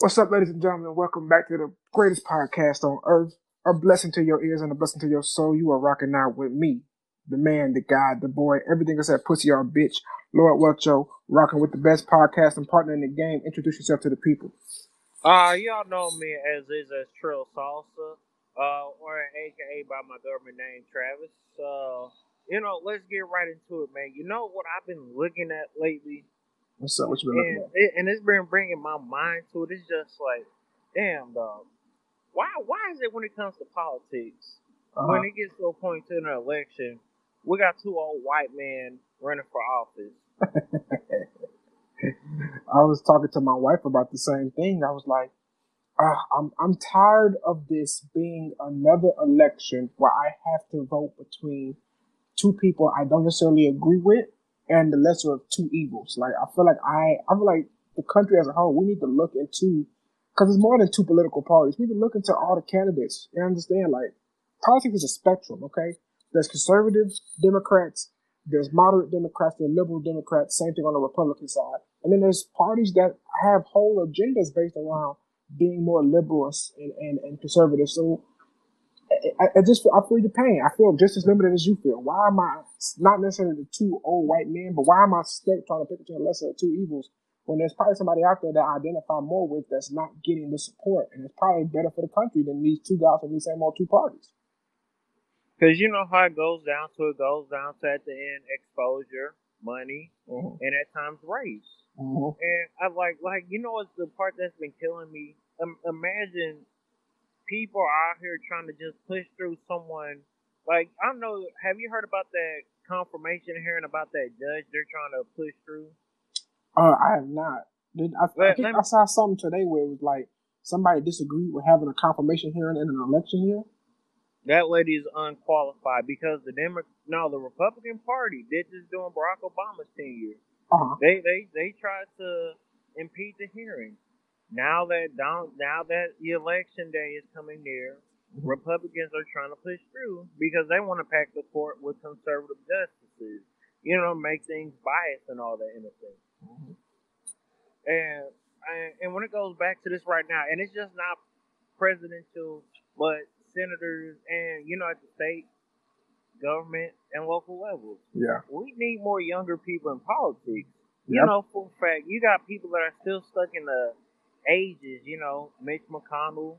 What's up, ladies and gentlemen? Welcome back to the greatest podcast on earth. A blessing to your ears and a blessing to your soul. You are rocking out with me, the man, the guy, the boy, everything except pussy or bitch. Lord Welcho, rocking with the best podcast and partner in the game. Introduce yourself to the people. Uh, y'all know me as is as Trill Salsa, uh, or AKA by my government name Travis. Uh, you know, let's get right into it, man. You know what I've been looking at lately? What's up? What you been looking and, at? it, and it's been bringing my mind to it. It's just like, damn, dog. Why? Why is it when it comes to politics, Uh-huh. when it gets to a point to an election, we got two old white men running for office? I was talking to my wife about the same thing. I was like, uh, I'm I'm tired of this being another election where I have to vote between two people I don't necessarily agree with and the lesser of two evils. Like I feel like I I feel like the country as a whole we need to look into because it's more than two political parties. We need to look into all the candidates and understand like politics is a spectrum. Okay, there's conservative Democrats, there's moderate Democrats, there's liberal Democrats. Same thing on the Republican side, and then there's parties that have whole agendas based around being more liberal and, and, and conservative. So I, I just I feel your pain. I feel just as limited as you feel. Why am I not necessarily the two old white men, but why am I stuck trying to pick between the lesser of two evils when there's probably somebody out there that I identify more with that's not getting the support, and it's probably better for the country than these two guys from these same old two parties. Because you know how it goes down to it goes down to at the end exposure, money, Mm-hmm. and at times race. Mm-hmm. And I like, like you know, what's the part that's been killing me? Um, imagine people are out here trying to just push through someone. Like I don't know. Have you heard about that confirmation hearing about that judge they're trying to push through? Uh, I have not. Did I, I think let I saw something today where it was like somebody disagreed with having a confirmation hearing in an election year. That lady is unqualified because the Demo- no, the Republican Party did this during Barack Obama's tenure. Uh huh. They they they tried to impede the hearing. Now that Donald, now that the election day is coming near, Republicans are trying to push through because they want to pack the court with conservative justices. You know, make things biased and all that in a sense. Mm-hmm. And and- and when it goes back to this right now, and it's just not presidential, but senators and you know at the state government and local levels Yeah. we need more younger people in politics. You know, for a fact, you got people that are still stuck in the ages. You know, Mitch McConnell.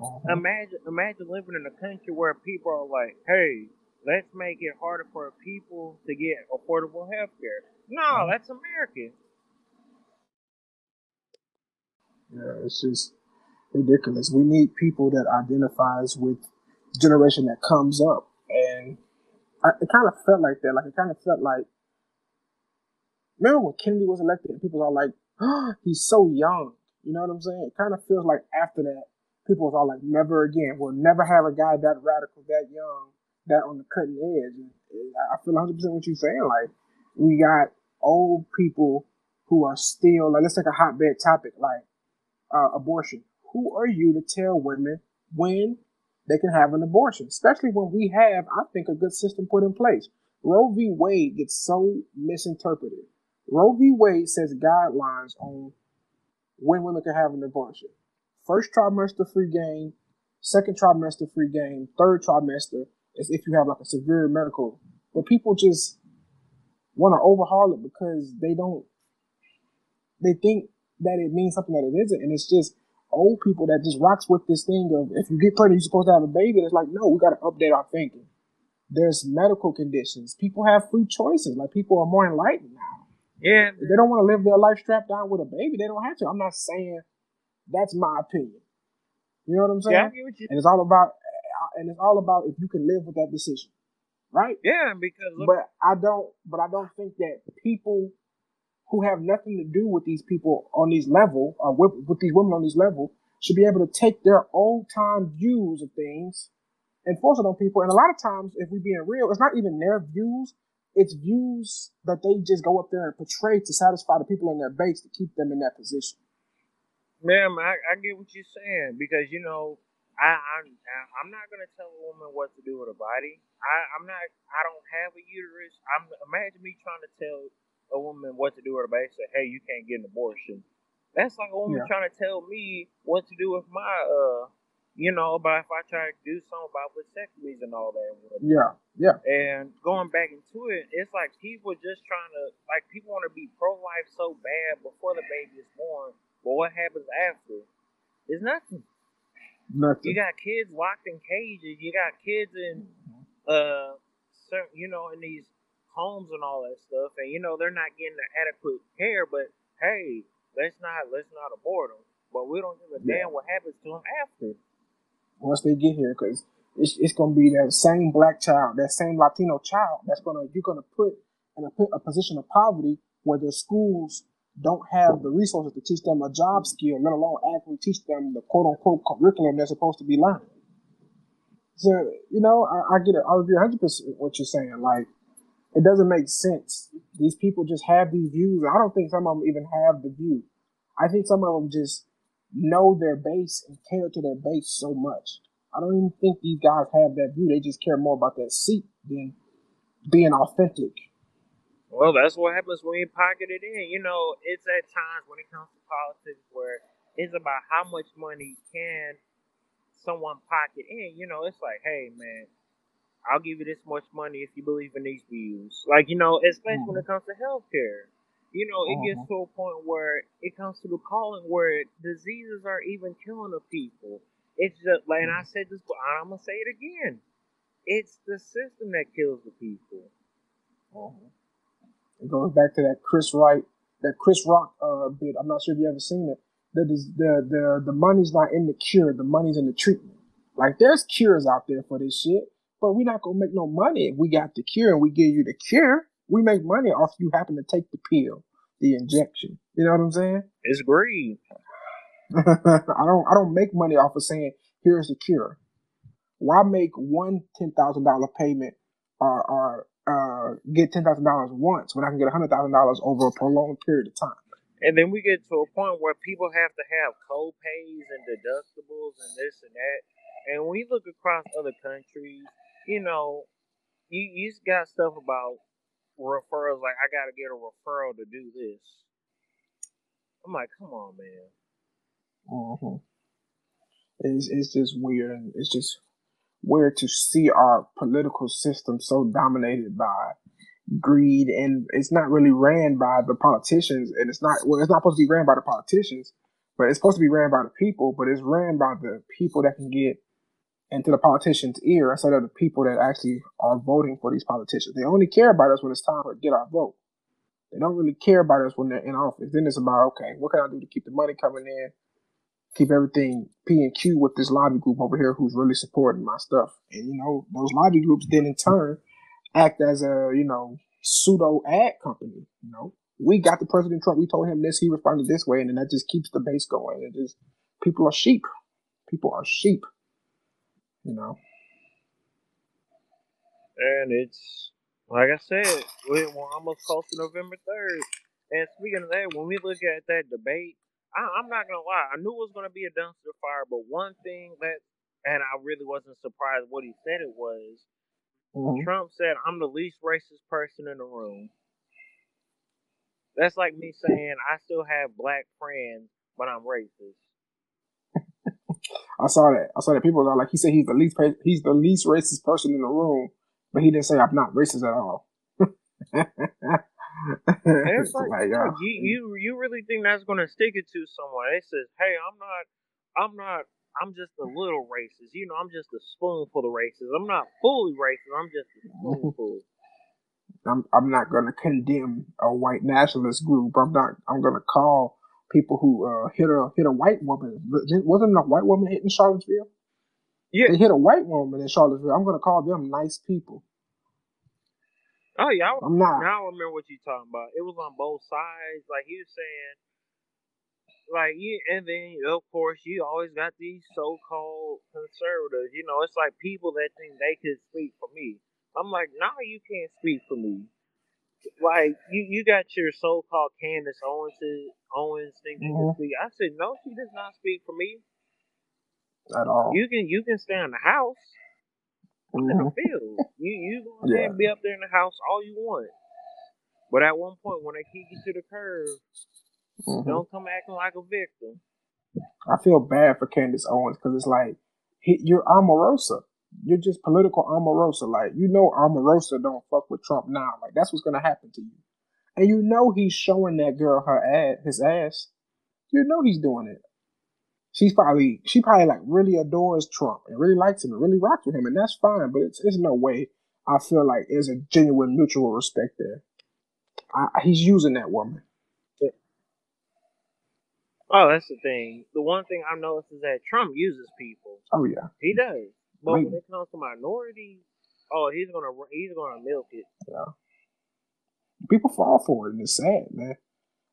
Mhm. Imagine, imagine living in a country where people are like, "Hey, let's make it harder for people to get affordable health care." No, that's American. Yeah, it's just ridiculous. We need people that identifies with the generation that comes up, and I, it kind of felt like that. Like it kind of felt like, remember when Kennedy was elected, and people are like, oh, "He's so young." You know what I'm saying? It kind of feels like after that, people was all like, "Never again. We'll never have a guy that radical, that young, that on the cutting edge." And, I feel 100 percent what you're saying. Like we got old people who are still like, let's take a hotbed topic like uh, abortion. Who are you to tell women when they can have an abortion? Especially when we have, I think, a good system put in place. Roe v. Wade gets so misinterpreted. Roe v. Wade says guidelines on when women can have an abortion. First trimester free game, second trimester free game, third trimester is if you have like a severe medical. But people just want to overhaul it because they don't they think that it means something that it isn't, and it's just old people that just rocks with this thing of if you get pregnant, you're supposed to have a baby. And it's like, no, we got to update our thinking. There's medical conditions. People have free choices. Like people are more enlightened now. Yeah, If they don't want to live their life strapped down with a baby, they don't have to. I'm not saying that's my opinion. You know what I'm saying? yeah, what. And it's all about, and it's all about if you can live with that decision, right? Yeah, because look, But I don't. But I don't think that people who have nothing to do with these people on these level, or with, with these women on these level, should be able to take their old time views of things and force it on people. And a lot of times, if we're being real, it's not even their views; it's views that they just go up there and portray to satisfy the people in their base to keep them in that position. Ma'am, I, I get what you're saying because you know I I'm I'm not gonna tell a woman what to do with her body. I I'm not I don't have a uterus. I'm imagine me trying to tell a woman what to do with her body. Say, hey, you can't get an abortion. That's like a woman Yeah. trying to tell me what to do with my uh, you know, about if I try to do something about vasectomies and all that. Yeah. Yeah. And going back into it, it's like people just trying to like people want to be pro life so bad before the baby is born, but what happens after? Is nothing. Nothing. You got kids locked in cages. You got kids in, uh, certain, you know, in these homes and all that stuff, and you know they're not getting the adequate care. But hey, let's not let's not abort them. But we don't give a Yeah. damn what happens to them after. Once they get here, because it's, it's gonna be that same black child, that same Latino child that's gonna you're gonna put in a position of poverty where their schools don't have the resources to teach them a job skill, let alone actually teach them the quote unquote curriculum they're supposed to be learning. So you know, I, I get it. I agree 100 percent what you're saying. Like it doesn't make sense. These people just have these views. I don't think some of them even have the view. I think some of them just know their base and cater to their base so much. I don't even think these guys have that view. They just care more about that seat than being authentic. Well, that's what happens when you pocket it in. You know, it's at times when it comes to politics where it's about how much money can someone pocket in. You know, it's like, hey, man, I'll give you this much money if you believe in these views. Like, you know, especially when mm-hmm. it comes to healthcare. You know, it gets Mhm. to a point where it comes to the calling where diseases are even killing the people. It's just like, and I said this, but I'm gonna say it again. It's the system that kills the people. It goes back to that Chris Wright, that Chris Rock uh, bit. I'm not sure if you ever seen it. The, the the the money's not in the cure. The money's in the treatment. Like there's cures out there for this shit, but we're not gonna make no money if we got the cure and we give you the cure. We make money off you happen to take the pill, the injection. You know what I'm saying? It's greed. I don't I don't make money off of saying here's the cure. Why make one ten thousand dollar payment or, or uh, get ten thousand dollars once when I can get hundred thousand dollars over a prolonged period of time? And then we get to a point where people have to have co-pays and deductibles and this and that. And when you look across other countries, you know, you you got stuff about referrals. Like I got to get a referral to do this. I'm like, come on, man. hmm It's it's just weird, it's just weird to see our political system so dominated by greed, and it's not really ran by the politicians, and it's not well, it's not supposed to be ran by the politicians, but it's supposed to be ran by the people, but it's ran by the people that can get into the politician's ear instead of the people that actually are voting for these politicians. They only care about us when it's time to get our vote. They don't really care about us when they're in office. Then it's about okay, what can I do to keep the money coming in? keep everything P and Q with this lobby group over here who's really supporting my stuff. And you know, those lobby groups then in turn act as a, you know, pseudo ad company. You know. We got the President Trump, we told him this, he responded this way, and then that just keeps the base going. It just people are sheep. People are sheep. You know. And it's like I said, we- we're almost close to November third. And speaking of that, when we look at that debate, I, I'm not gonna lie, I knew it was gonna be a dumpster fire, but one thing that, and I really wasn't surprised what he said it was. Mhm. Trump said, "I'm the least racist person in the room." That's like me saying I still have black friends, but I'm racist. I saw that. I saw that people are like he said he's the least he's the least racist person in the room, but he didn't say I'm not racist at all. It's like, like, dude, you you you really think that's gonna stick it to someone? It says, "Hey, I'm not, I'm not, I'm just a little racist. You know, I'm just a spoonful of racist. I'm not fully racist. I'm just a spoonful." I'm I'm not gonna condemn a white nationalist group. I'm not. I'm gonna call people who uh, hit a hit a white woman. Wasn't a white woman hitting Charlottesville? Yeah. They hit a white woman in Charlottesville. I'm gonna call them nice people. Oh yeah, I, I'm not. now I remember what you're talking about. It was on both sides. Like he was saying, like you, and then of course you always got these so-called conservatives. You know, it's like people that think they can speak for me. I'm like, no, you can't speak for me. Like you, you got your so-called Candace Owens, Owens think she Mhm. can speak. I said, no, she does not speak for me. At all. You can, you can stay in the house. in the field. You you go ahead Yeah. and be up there in the house all you want. But at one point when they kick you to the curb, Mm-hmm. Don't come acting like a victim. I feel bad for Candace Owens because it's like he, you're Omarosa. You're just political Omarosa. Like you know, Omarosa don't fuck with Trump now. Like that's what's gonna happen to you. And you know he's showing that girl her ass, his ass. You know he's doing it. She's probably she probably like really adores Trump and really likes him and really rocks with him, and that's fine. But it's it's no way I feel like there's a genuine mutual respect there. I, he's using that woman. Oh, that's the thing. The one thing I've noticed is that Trump uses people. Oh yeah, he does. But when it comes to minorities, oh, he's gonna he's gonna milk it. Yeah. People fall for it, and it's sad, man.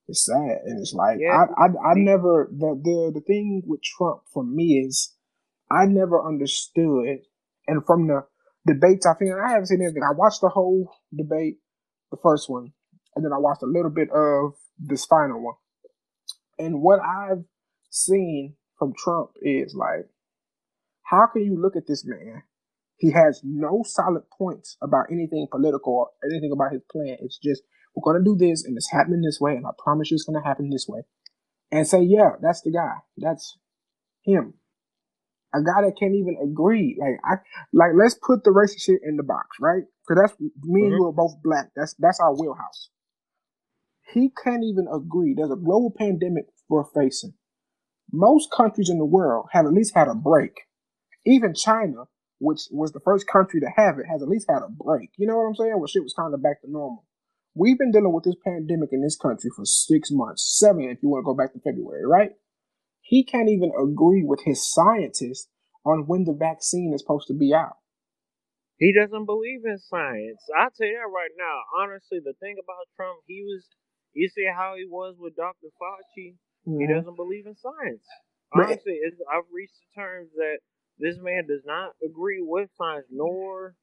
It's sad, and it's like yeah. I, I I never the the the thing with Trump for me is I never understood, and from the debates I think I haven't seen anything. I watched the whole debate, the first one, and then I watched a little bit of this final one. And what I've seen from Trump is like, how can you look at this man? He has no solid points about anything political or anything about his plan. It's just, we're going to do this and it's happening this way, and I promise you it's going to happen this way. And say, yeah, that's the guy. That's him. A guy that can't even agree. Like I like let's put the racist shit in the box, right? Because that's me mm-hmm. and you are both black. That's that's our wheelhouse. He can't even agree. There's a global pandemic we're facing. Most countries in the world have at least had a break. Even China, which was the first country to have it, has at least had a break. You know what I'm saying? Where shit was kind of back to normal. We've been dealing with this pandemic in this country for six months, seven if you want to go back to February, right? He can't even agree with his scientists on when the vaccine is supposed to be out. He doesn't believe in science. I'll tell you that right now. Honestly, the thing about Trump, he was you see how he was with Dr. Fauci? Mm-hmm. He doesn't believe in science. Honestly, I've reached the terms that this man does not agree with science, nor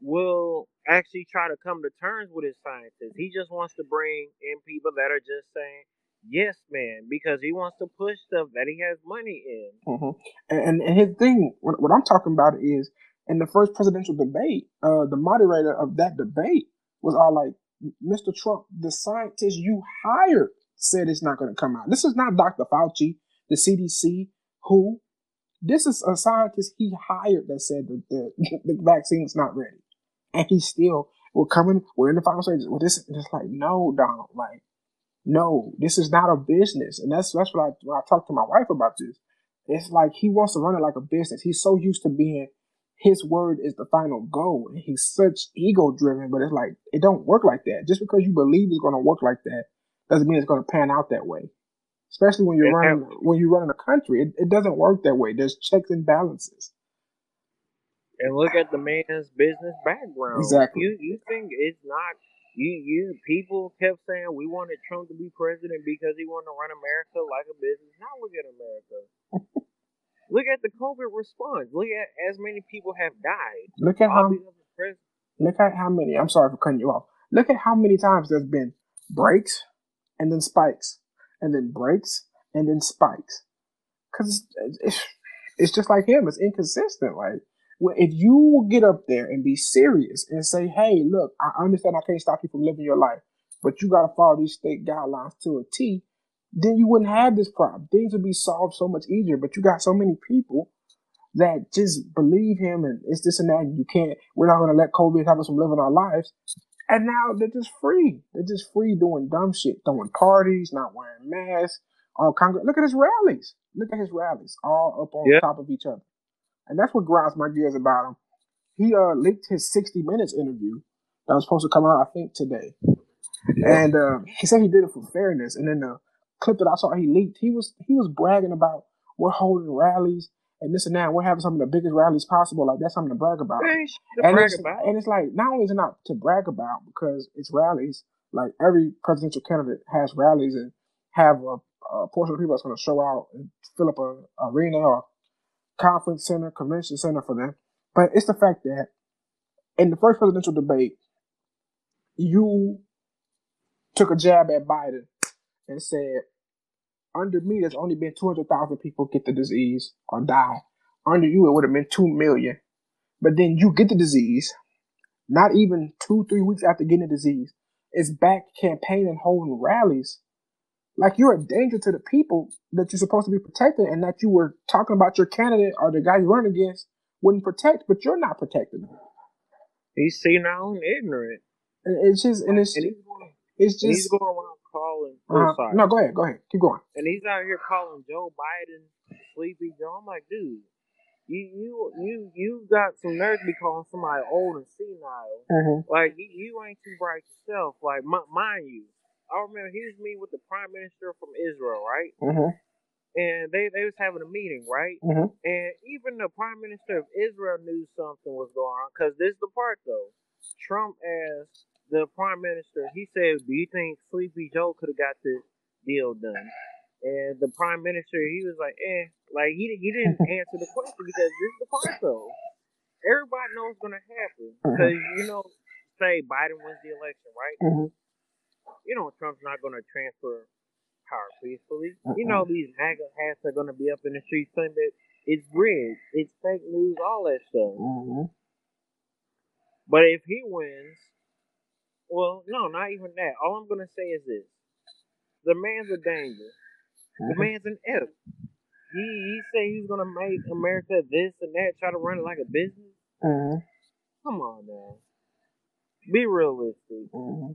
will actually try to come to terms with his scientists. He just wants to bring in people that are just saying, yes, man, because he wants to push stuff that he has money in. Mm-hmm. And, and his thing, what, what I'm talking about is in the first presidential debate, uh, the moderator of that debate was all like, Mr. Trump, the scientist you hired said it's not going to come out. This is not Dr. Fauci, the CDC, who. This is a scientist he hired that said that the, the vaccine's not ready. And he still, we're coming, we're in the final stages. Well, this, it's like, no, Donald, like, no, this is not a business. And that's, that's what I, when I talked to my wife about this. It's like he wants to run it like a business. He's so used to being his word is the final goal. And he's such ego driven, but it's like it don't work like that. Just because you believe it's gonna work like that doesn't mean it's gonna pan out that way. Especially when you're running when you're running a country, it, it doesn't work that way. There's checks and balances. And look at the man's business background. Exactly. You you think it's not you you people kept saying we wanted Trump to be president because he wanted to run America like a business. Now look at America. Look at the COVID response. Look at as many people have died. Look at how look at how many. I'm sorry for cutting you off. Look at how many times there's been breaks and then spikes and then breaks and then spikes. Cause it's, it's just like him. It's inconsistent. Like if you get up there and be serious and say, "Hey, look, I understand I can't stop you from living your life, but you got to follow these state guidelines to a T." then you wouldn't have this problem. Things would be solved so much easier. But you got so many people that just believe him and it's this and that. And you can't, we're not going to let COVID have us from living our lives. And now they're just free. They're just free doing dumb shit, throwing parties, not wearing masks. All Congress. Look at his rallies. Look at his rallies, all up on top of each other. And that's what grinds my gears about him. He uh, leaked his 60 Minutes interview that was supposed to come out, I think, today. Yeah. And uh, he said he did it for fairness. And then the clip that I saw he leaked, he was he was bragging about we're holding rallies and this and that. And we're having some of the biggest rallies possible. Like that's something to brag about. and, brag it's, about. and it's like not only is it not to brag about because it's rallies. Like every presidential candidate has rallies and have a, a portion of people that's going to show out and fill up a, a arena or conference center, convention center for them. But it's the fact that in the first presidential debate, you took a jab at Biden and said, under me, there's only been 200,000 people get the disease or die. Under you, it would have been 2 million. But then you get the disease, not even two, three weeks after getting the disease, it's back campaigning, holding rallies like you're a danger to the people that you're supposed to be protecting, and that you were talking about your candidate or the guy you run against wouldn't protect, but you're not protecting them. He's senile and ignorant. And it's just, and it's, And it's just. he's going around calling. oh, uh, sorry. no, go ahead, go ahead, keep going. And he's out here calling Joe Biden sleepy Joe. I'm like, dude, you you you you got some nerve to be calling somebody old and senile. Mm-hmm. Like you, you ain't too bright yourself. Like m- mind you, I remember he was meeting with the prime minister from Israel, right? Mm-hmm. And they they was having a meeting, right? Mm-hmm. And even the prime minister of Israel knew something was going on. Cause this is the part though. Trump asked the prime minister. He said, "Do you think Sleepy Joe could have got this deal done?" And the prime minister, he was like, "Eh." Like he he didn't answer the question because this is the part though. Everybody knows what's gonna happen because you know, say Biden wins the election, right? Mm-hmm. You know Trump's not gonna transfer power peacefully. You know these MAGA hats are gonna be up in the streets saying that it's rigged, it's fake news, all that stuff. Mm-hmm. But if he wins, well, no, not even that. All I'm gonna say is this: the man's a danger. The man's an F. He he said he's gonna make America this and that, try to run it like a business. Mm-hmm. Come on now, be realistic. Mm-hmm.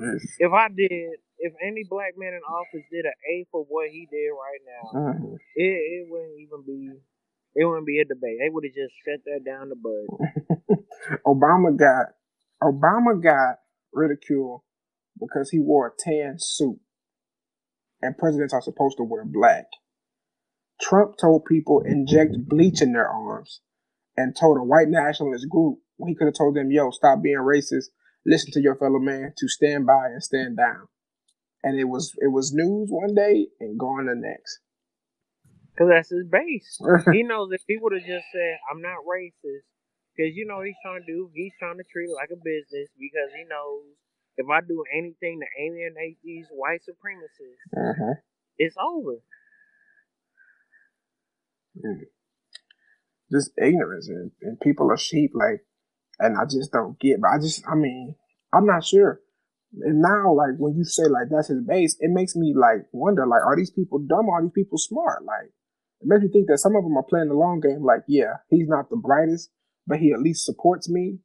Yes. If I did, if any black man in office did an A for what he did right now, Mm-hmm. it it wouldn't even be. It wouldn't be a debate. They would have just shut that down the bud. Obama got Obama got ridiculed because he wore a tan suit, and presidents are supposed to wear black. Trump told people inject bleach in their arms, and told a white nationalist group he could have told them, "Yo, stop being racist. Listen to your fellow man. To stand by and stand down." And it was it was news one day and gone the next. Cause that's his base. he knows if he would have just said, "I'm not racist," because you know what he's trying to do. He's trying to treat it like a business because he knows if I do anything to alienate these white supremacists, uh-huh. it's over. just ignorance and, and people are sheep like and I just don't get but I just I mean I'm not sure and now like when you say like that's his base it makes me like wonder like are these people dumb or are these people smart like it makes me think that some of them are playing the long game like yeah he's not the brightest but he at least supports me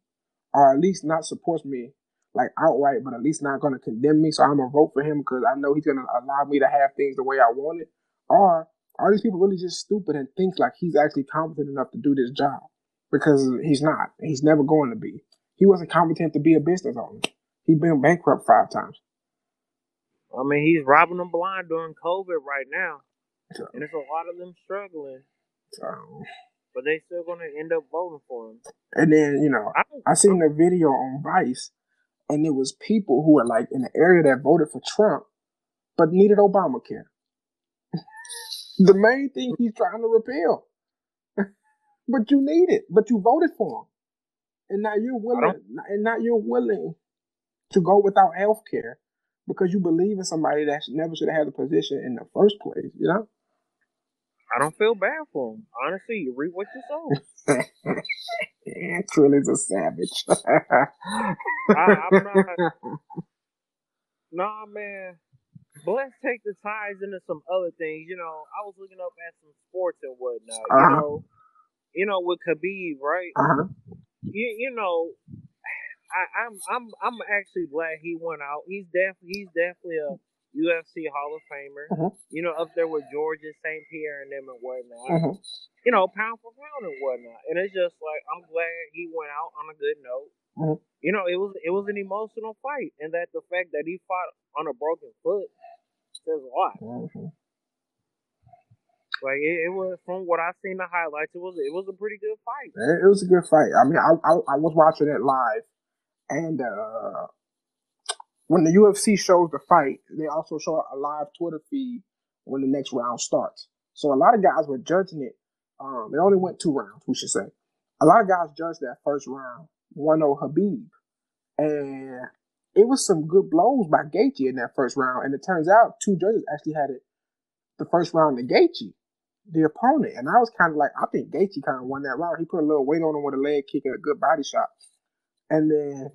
or at least not supports me like outright but at least not going to condemn me so I'm gonna vote for him because I know he's to allow me to have things the way I want it or are these people really just stupid and think like he's actually competent enough to do this job? Because he's not. He's never going to be. He wasn't competent to be a business owner. He's been bankrupt five times. I mean, he's robbing them blind during COVID right now, So, and there's a lot of them struggling, so but they still gonna end up voting for him. and then you know, I I seen a video on Vice, and it was people who were like in the area that voted for Trump, but needed Obamacare. the main thing he's trying to repeal, but you need it, but you voted for him, and now you're willing, and now you're willing to go without health care because you believe in somebody that never should have had the position in the first place. You know. I don't feel bad for him. Honestly, you reap what you sow. Trilly's a savage. I, I'm not. Nah, man. But let's take the ties into some other things. You know, I was looking up at some sports and whatnot. You Uh-huh. know, you know with Khabib, right? Uh-huh. You, you know, I, I'm I'm I'm actually glad he went out. He's definitely he's definitely a UFC Hall of Famer. Mhm. You know, up there with Georgia St. Pierre and them and whatnot. Mhm. You know, pound for pound and whatnot. And it's just like I'm glad he went out on a good note. Mhm. You know, it was it was an emotional fight, and that the fact that he fought on a broken foot says a lot. Like it, it was from what I seen the highlights, it was it was a pretty good fight. It it was a good fight. I mean, I, I I was watching it live, and uh, when the UFC shows the fight, they also show a live Twitter feed when the next round starts. So a lot of guys were judging it. Um, it only went two rounds, we should say. A lot of guys judged that first round 1-0 Khabib, and it was some good blows by Gaethje in that first round. And it turns out two judges actually had it the first round to Gaethje the opponent. And I was kind of like, I think Gaethje kind of won that round. He put a little weight on him with a leg kick and a good body shot. And then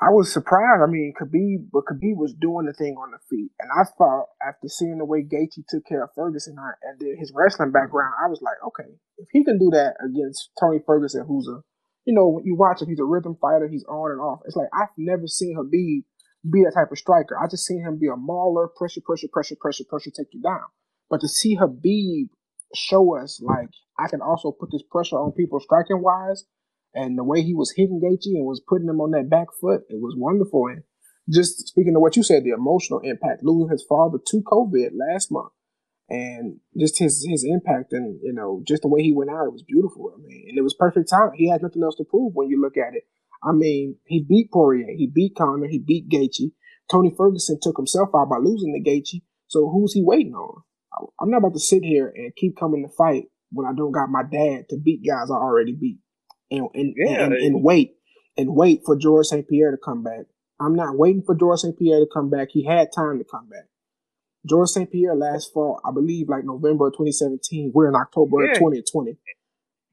I was surprised. I mean, Khabib, but Khabib was doing the thing on the feet, and I thought after seeing the way Gaethje took care of Ferguson and his wrestling background, I was like, okay, if he can do that against Tony Ferguson, who's a, you know, when you watch him, he's a rhythm fighter, he's on and off. It's like I've never seen Khabib be that type of striker. I just seen him be a mauler, pressure, pressure, pressure, pressure, pressure, take you down. But to see Khabib show us like I can also put this pressure on people striking wise and the way he was hitting Gaethje and was putting him on that back foot, it was wonderful. And just speaking of what you said, the emotional impact, losing his father to COVID last month, and just his his impact and you know just the way he went out, it was beautiful. I mean, and it was perfect time. He had nothing else to prove when you look at it. I mean, he beat Poirier, he beat Conor, he beat Gaethje. Tony Ferguson took himself out by losing to Gaethje. So who's he waiting on? I'm not about to sit here and keep coming to fight when I don't got my dad to beat guys I already beat and and, yeah, and, and wait and wait for George St. Pierre to come back. I'm not waiting for George St. Pierre to come back. He had time to come back. George St. Pierre last fall, I believe, like November of 2017. We're in October yeah. of 2020.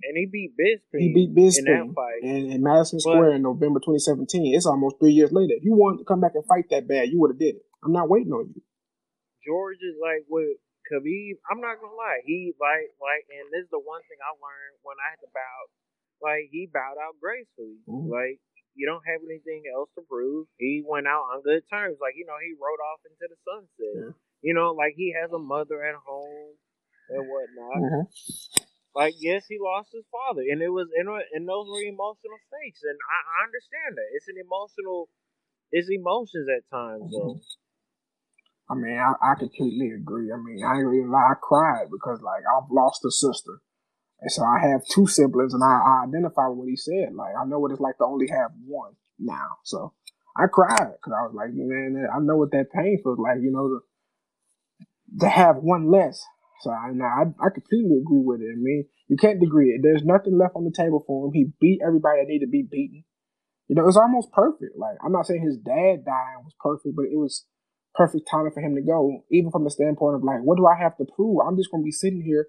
And he beat Bisping. He beat Bisping in, in Madison Square but, in November 2017. It's almost three years later. If you wanted to come back and fight that bad, you would have did it. I'm not waiting on you. George is like with Khabib. I'm not gonna lie. He like like, and this is the one thing I learned when I had to bow like he bowed out gracefully. Mm-hmm. Like you don't have anything else to prove. He went out on good terms. Like you know, he rode off into the sunset. Yeah. You know, like he has a mother at home and whatnot. Mm-hmm. Like yes, he lost his father, and it was and, and those were emotional stakes, and I, I understand that it's an emotional, it's emotions at times though. I mean, I, I completely agree. I mean, I ain't gonna lie, I cried because like I've lost a sister. And so I have two siblings, and I, I identify with what he said. Like I know what it's like to only have one now. So I cried because I was like, man, I know what that pain feels like. You know, to, to have one less. So I, I I completely agree with it. I mean, you can't degree it. There's nothing left on the table for him. He beat everybody that needed to be beaten. You know, it was almost perfect. Like I'm not saying his dad dying was perfect, but it was perfect timing for him to go. Even from the standpoint of like, what do I have to prove? I'm just gonna be sitting here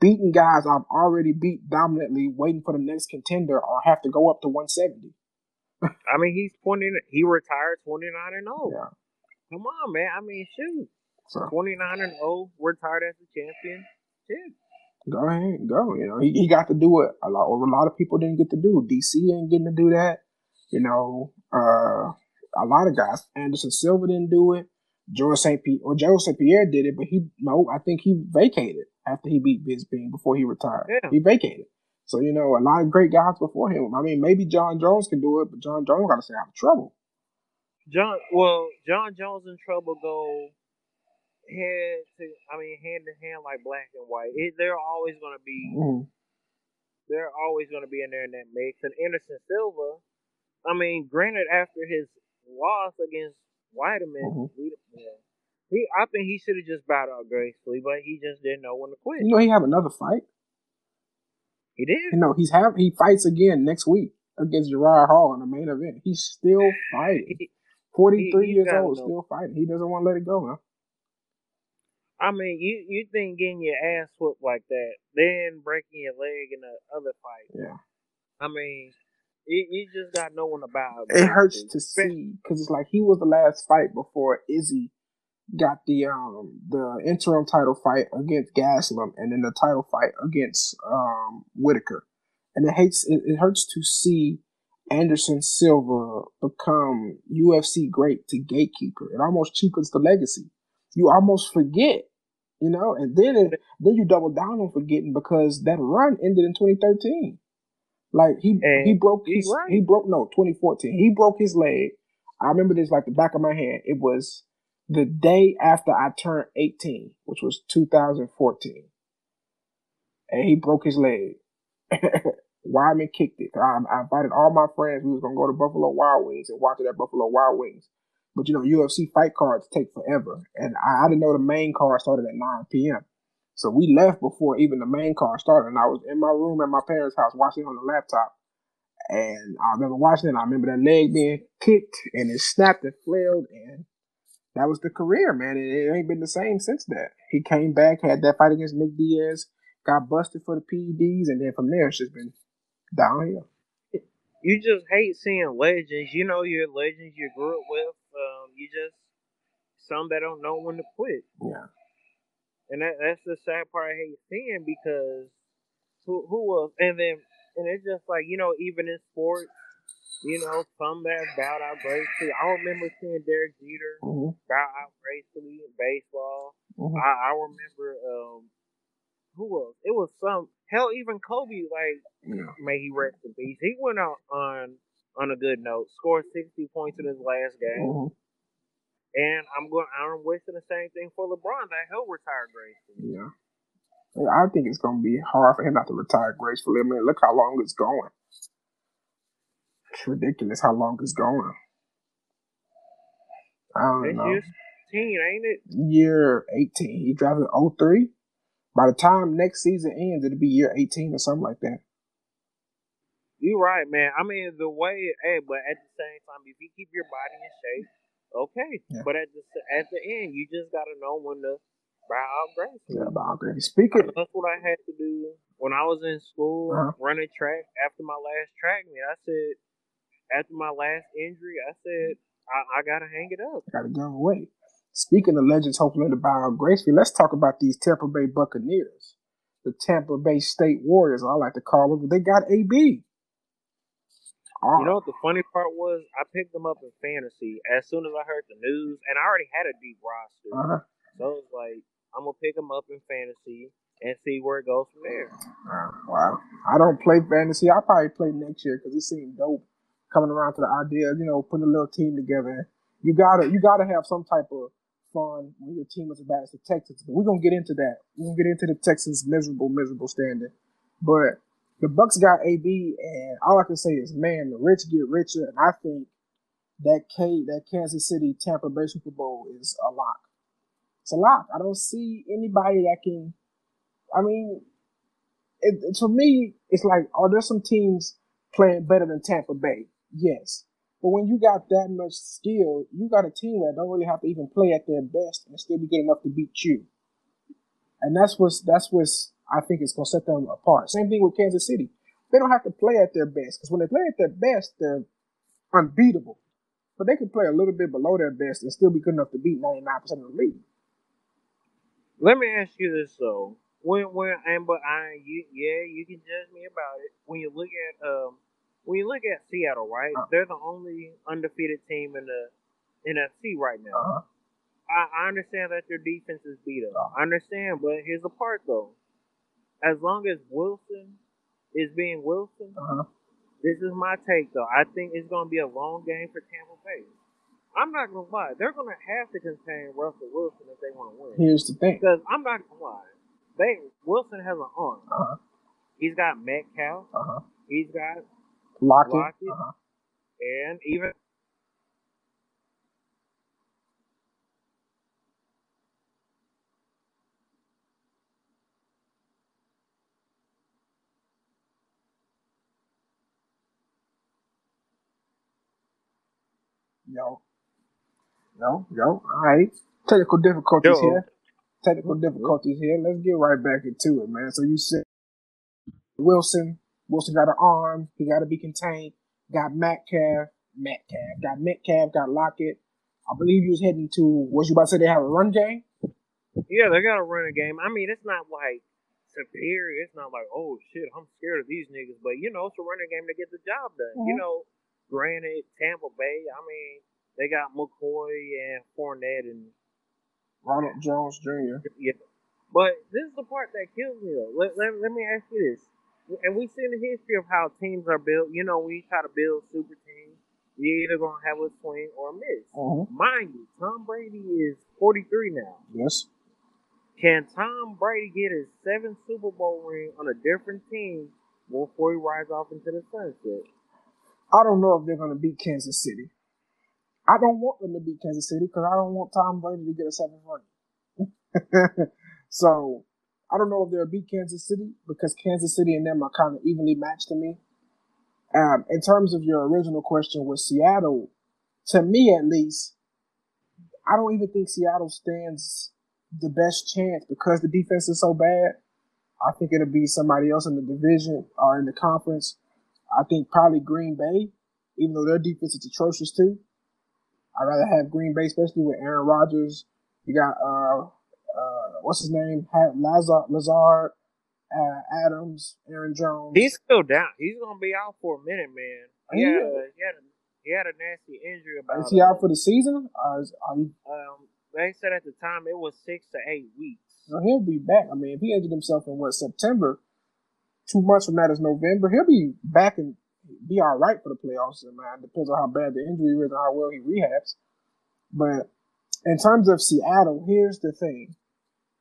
beating guys I've already beat dominantly, waiting for the next contender, or have to go up to 170. I mean, he's 20. He retired 29 and 0. Yeah. Come on, man. I mean, shoot. So, 29 and 0, retired as a champion. Shit. Go ahead, go. You know, he, he got to do it. A lot, a lot of people didn't get to do. DC ain't getting to do that. You know, uh, a lot of guys. Anderson Silva didn't do it. George St. Pierre, or Joe St. Pierre did it, but he no, I think he vacated after he beat Bisping before he retired. Yeah. He vacated. So, you know, a lot of great guys before him. I mean, maybe Jon Jones can do it, but Jon Jones got to stay out of trouble. Jon, well, Jon Jones in trouble go head to, I mean, hand to hand like black and white. It, they're always going to be, mm-hmm. they're always going to be in there in that mix. And Anderson Silva, I mean, granted, after his loss against Weidman, mm-hmm. we, yeah, he, I think he should have just bowed out gracefully, but he just didn't know when to quit. You know, he have another fight. He did. You know, he's have he fights again next week against Uriah Hall in the main event. He's still fighting. Forty three years old, know. still fighting. He doesn't want to let it go, man. I mean, you you think getting your ass whooped like that, then breaking your leg in the other fight. Yeah. I mean, you, you just got no one about. It hurts to see because it's like he was the last fight before Izzy got the um the interim title fight against Gastelum, and then the title fight against um Whittaker. And it hates it, it hurts to see Anderson Silva become UFC great to gatekeeper. It almost cheapens the legacy. You almost forget, you know, and then it, then you double down on forgetting because that run ended in 2013. Like he and he broke his right. he broke no 2014. He broke his leg. I remember this like the back of my hand. It was the day after I turned 18, which was 2014. And he broke his leg. Weidman kicked it. I, I, invited all my friends. We was gonna go to Buffalo Wild Wings and watch it at Buffalo Wild Wings. But you know, UFC fight cards take forever, and I, I didn't know the main card started at 9 p.m. So we left before even the main card started, and I was in my room at my parents' house watching on the laptop. And I remember watching it. I remember that leg being kicked, and it snapped and flailed, and that was the career, man. It, it, ain't been the same since that. He came back, had that fight against Nick Diaz, got busted for the PEDs, and then from there it's just been downhill. you just hate seeing legends. You know your legends you grew up with. Um, you just some that don't know when to quit. Yeah. And that, that's the sad part I hate seeing because who who was and then and it's just like you know even in sports, you know some that bowed out gracefully. I remember seeing Derek Jeter Mm-hmm. bow out gracefully in baseball. Mm-hmm. I, I remember um who was it was some hell even Kobe like Yeah. may he rest in peace. He went out on on a good note, scored sixty points in his last game. Mm-hmm. And I'm going. I'm wishing the same thing for LeBron that he'll retire gracefully. Yeah. Yeah, I think it's going to be hard for him not to retire gracefully. I mean, look how long it's going. It's ridiculous how long it's going. I don't This know. year's team, ain't it? Year 18. He drafted 03. By the time next season ends, it'll be year 18 or something like that. You're right, man. I mean, the way, hey, but at the same time, if you keep your body in shape, okay. Yeah. But at the at the end, you just gotta know when to bow out gracefully. Yeah, but okay. Speaking, That's what I had to do when I was in school Uh-huh. running track. After my last track meet, I said, after my last injury, I said, I, I gotta hang it up. gotta go away. Speaking of legends, hopefully to bow out gracefully, let's talk about these Tampa Bay Buccaneers, the Tampa Bay State Warriors. I like to call them. They got AB. You know what the funny part was? I picked them up in fantasy as soon as I heard the news, and I already had a deep roster. uh-huh. So it was like, I'm gonna pick them up in fantasy and see where it goes from there. Uh, wow. I don't play fantasy. I'll probably play next year because it seemed dope coming around to the idea, you know, putting a little team together. You gotta you gotta have some type of fun when your team is as bad as the Texans. But we're gonna get into that. We're gonna get into the Texans miserable, miserable standing. But the Bucs got AB and all I can say is man, the rich get richer and I think that K that Kansas City Tampa Bay Super Bowl is a lock. It's a lock. I don't see anybody that can I mean, it, for me, it's like, are there some teams playing better than Tampa Bay? Yes. But when you got that much skill, you got a team that don't really have to even play at their best and still be good enough to beat you. And that's what's that's what's I think is gonna set them apart. Same thing with Kansas City. They don't have to play at their best because when they play at their best, they're unbeatable. But they can play a little bit below their best and still be good enough to beat ninety nine percent of the league. Let me ask you this though: when when and but I you yeah you can judge me about it. When you look at um when you look at Seattle, right? Uh. They're the only undefeated team in the NFC right now. Uh-huh. I, I understand that their defense is beat up. Uh. I understand, but here's the part though: as long as Wilson is being Wilson, Uh-huh. this is my take though. I think it's going to be a long game for Tampa Bay. I'm not gonna lie; they're gonna have to contain Russell Wilson if they want to win. Here's the thing. Because I'm not gonna lie, they Wilson has an arm. Uh-huh. He's got Metcalf. Uh-huh. He's got Lock it. Lockett. Uh-huh. and even Yo. Yo, yo. All right. Technical difficulties Yo. here. Technical difficulties here. Let's get right back into it, man. So you said Wilson. Wilson got an arm. He got to be contained. Got Metcalf. Metcalf. Got Metcalf. Got Lockett. I believe he was heading to. Was you about to say they have a run game? yeah, they got a run a game. I mean, it's not like superior. It's not like oh shit, I'm scared of these niggas. But you know, it's a running game to get the job done. You Mhm. know, granted, Tampa Bay. I mean, they got McCoy and Fournette and Ronald Jones Jr. Yeah. But this is the part that kills me though. Let, let, let me ask you this. And we've seen the history of how teams are built. You know, we try to build super teams. You're either gonna have a swing or a miss. Mm-hmm. Mind you, Tom Brady is 43 now. Yes. Can Tom Brady get his seventh Super Bowl ring on a different team before he rides off into the sunset? I don't know if they're going to beat Kansas City. I don't want them to beat Kansas City because I don't want Tom Brady to get a seventh ring. so I don't know if they'll beat Kansas City because Kansas City and them are kind of evenly matched to me. Um, in terms of your original question with Seattle, to me at least, I don't even think Seattle stands the best chance because the defense is so bad. I think it'll be somebody else in the division or in the conference. I think probably Green Bay, even though their defense is atrocious too. I'd rather have Green Bay, especially with Aaron Rodgers. You got uh uh what's his name? Lazard Lazard, uh, Adams, Aaron Jones. He's still down. He's gonna be out for a minute, man. He, had, a, he had a he had a nasty injury about. Is he out for the season? Or is, are you... Um, they said at the time it was six to eight weeks. He'll be back. I mean, if he injured himself in what September, two months from that is November. He'll be back and be all right for the playoffs. Man, depends on how bad the injury is and how well he rehabs. But in terms of Seattle, here's the thing: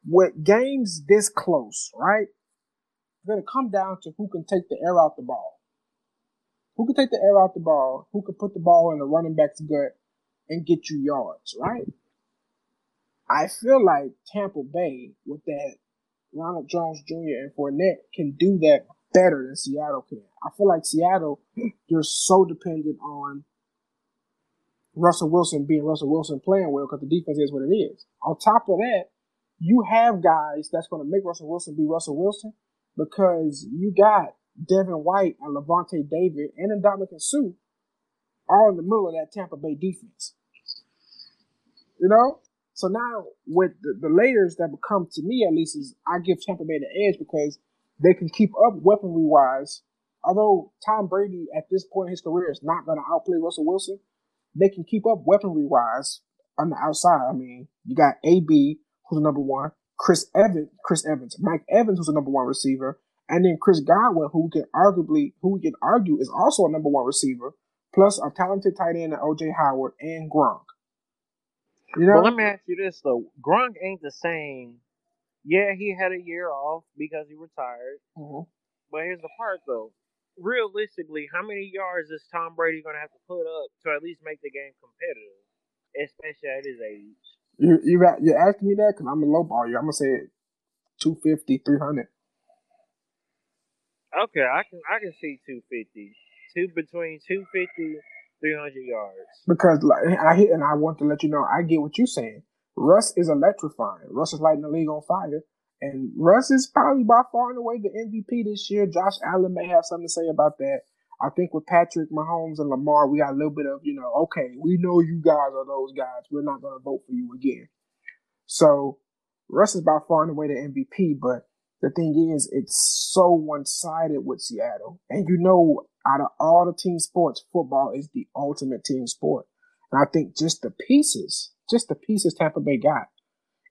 with games this close, right? It's gonna come down to who can take the air out the ball. Who can take the air out the ball? Who can put the ball in the running back's gut and get you yards, right? I feel like Tampa Bay with that Ronald Jones Jr. and Fournette can do that better than Seattle can. I feel like Seattle, they're so dependent on Russell Wilson being Russell Wilson playing well because the defense is what it is. On top of that, you have guys that's going to make Russell Wilson be Russell Wilson because you got Devin White and Lavonte David and Ndamukong Suh all in the middle of that Tampa Bay defense. You know? So now with the, the layers that become to me at least is I give Tampa Bay the edge because they can keep up weaponry wise. Although Tom Brady at this point in his career is not going to outplay Russell Wilson, they can keep up weaponry wise on the outside. I mean, you got AB who's the number one, Chris Evans, Chris Evans, Mike Evans who's the number one receiver, and then Chris Godwin who can arguably who we can argue is also a number one receiver, plus a talented tight end OJ Howard and Gronk. You know? Well, let me ask you this though: Gronk ain't the same. Yeah, he had a year off because he retired. Mm-hmm. But here's the part though: realistically, how many yards is Tom Brady going to have to put up to at least make the game competitive, especially at his age? You you you're asking me that because I'm a low ball you. I'm gonna say 250, 300. Okay, I can I can see 250. Two between 250 300 yards. Because like, I hit and I want to let you know, I get what you're saying. Russ is electrifying. Russ is lighting the league on fire. And Russ is probably by far and away the MVP this year. Josh Allen may have something to say about that. I think with Patrick Mahomes and Lamar, we got a little bit of, you know, okay, we know you guys are those guys. We're not going to vote for you again. So Russ is by far and away the MVP, but the thing is, it's so one sided with Seattle. And you know, out of all the team sports, football is the ultimate team sport. And I think just the pieces, just the pieces Tampa Bay got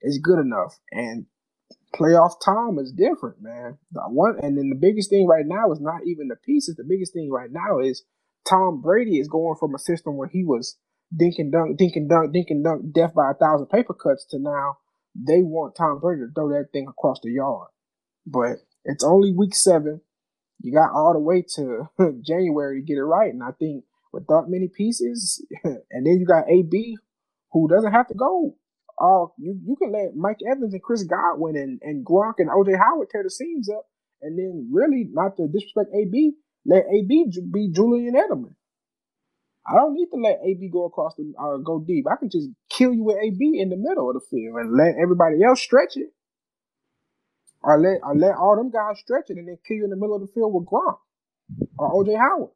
is good enough. And playoff time is different, man. The one and then the biggest thing right now is not even the pieces. The biggest thing right now is Tom Brady is going from a system where he was dink and dunk, dink and dunk, dink and dunk, death by a thousand paper cuts to now they want Tom Brady to throw that thing across the yard. But it's only week seven you got all the way to January to get it right. And I think with that many pieces, and then you got AB who doesn't have to go. Uh, you, you can let Mike Evans and Chris Godwin and, and Gronk and OJ Howard tear the seams up. And then really, not to disrespect AB, let AB be Julian Edelman. I don't need to let AB go across the uh, go deep. I can just kill you with AB in the middle of the field and let everybody else stretch it. I let I let all them guys stretch it and then kill you in the middle of the field with Gronk or OJ Howard.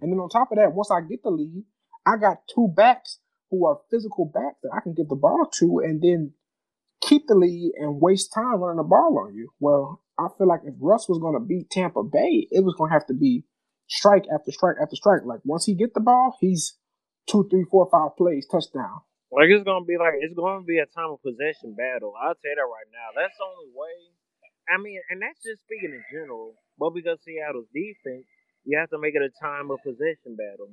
And then on top of that, once I get the lead, I got two backs who are physical backs that I can get the ball to and then keep the lead and waste time running the ball on you. Well, I feel like if Russ was going to beat Tampa Bay, it was going to have to be strike after strike after strike. Like once he get the ball, he's two, three, four, five plays, touchdown. Like it's gonna be like it's gonna be a time of possession battle. I'll tell you that right now. That's the only way. I mean, and that's just speaking in general. But because Seattle's defense, you have to make it a time of possession battle.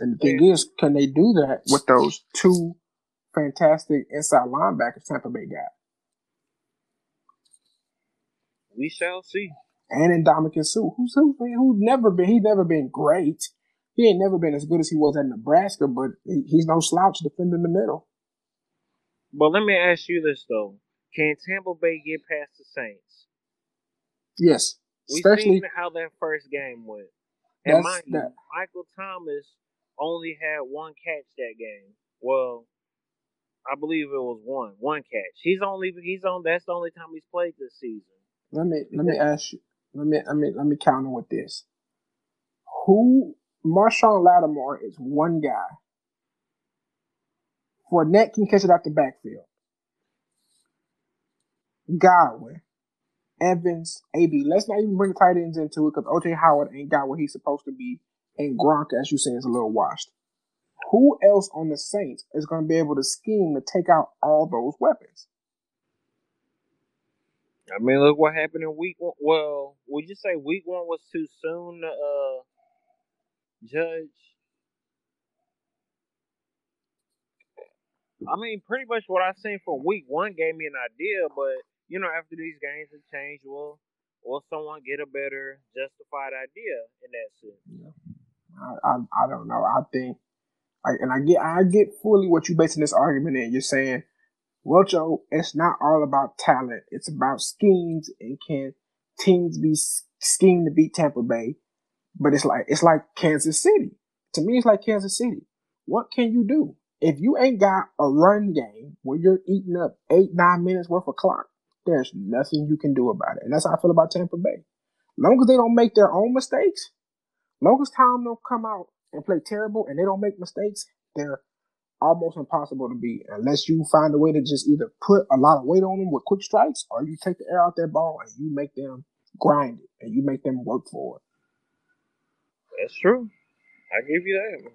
And the thing is, can they do that with those two fantastic inside linebackers Tampa Bay got? We shall see. And in Ndamukong Suh, who's who, who's never been he's never been great, he ain't never been as good as he was at Nebraska, but he's no slouch defending the middle. But let me ask you this though: Can Tampa Bay get past the Saints? Yes, we seen how that first game went. And mind you, that. Michael Thomas only had one catch that game. Well, I believe it was one, one catch. He's only he's on. That's the only time he's played this season. Let me let me ask you let me let me let me counter with this. Who Marshon Lattimore is one guy. Fournette can catch it out the backfield. Godwin, Evans, AB. Let's not even bring tight ends into it because OJ Howard ain't got what he's supposed to be, and Gronk, as you say, is a little washed. Who else on the Saints is going to be able to scheme to take out all those weapons? I mean, look what happened in week one. Well, would you say week one was too soon to uh, judge? I mean, pretty much what I've seen from week one gave me an idea, but you know, after these games have changed, will will someone get a better justified idea in that sense? Yeah. I, I, I don't know. I think, I, and I get I get fully what you're basing this argument in. You're saying, well, Joe, it's not all about talent. It's about schemes and can teams be schemed to beat Tampa Bay. But it's like it's like Kansas City. To me, it's like Kansas City. What can you do if you ain't got a run game where you're eating up eight nine minutes worth of clock? There's nothing you can do about it, and that's how I feel about Tampa Bay. Long as they don't make their own mistakes, long as Tom don't come out and play terrible and they don't make mistakes, they're almost impossible to beat unless you find a way to just either put a lot of weight on them with quick strikes or you take the air out their ball and you make them grind it and you make them work for it. That's true. I give you that.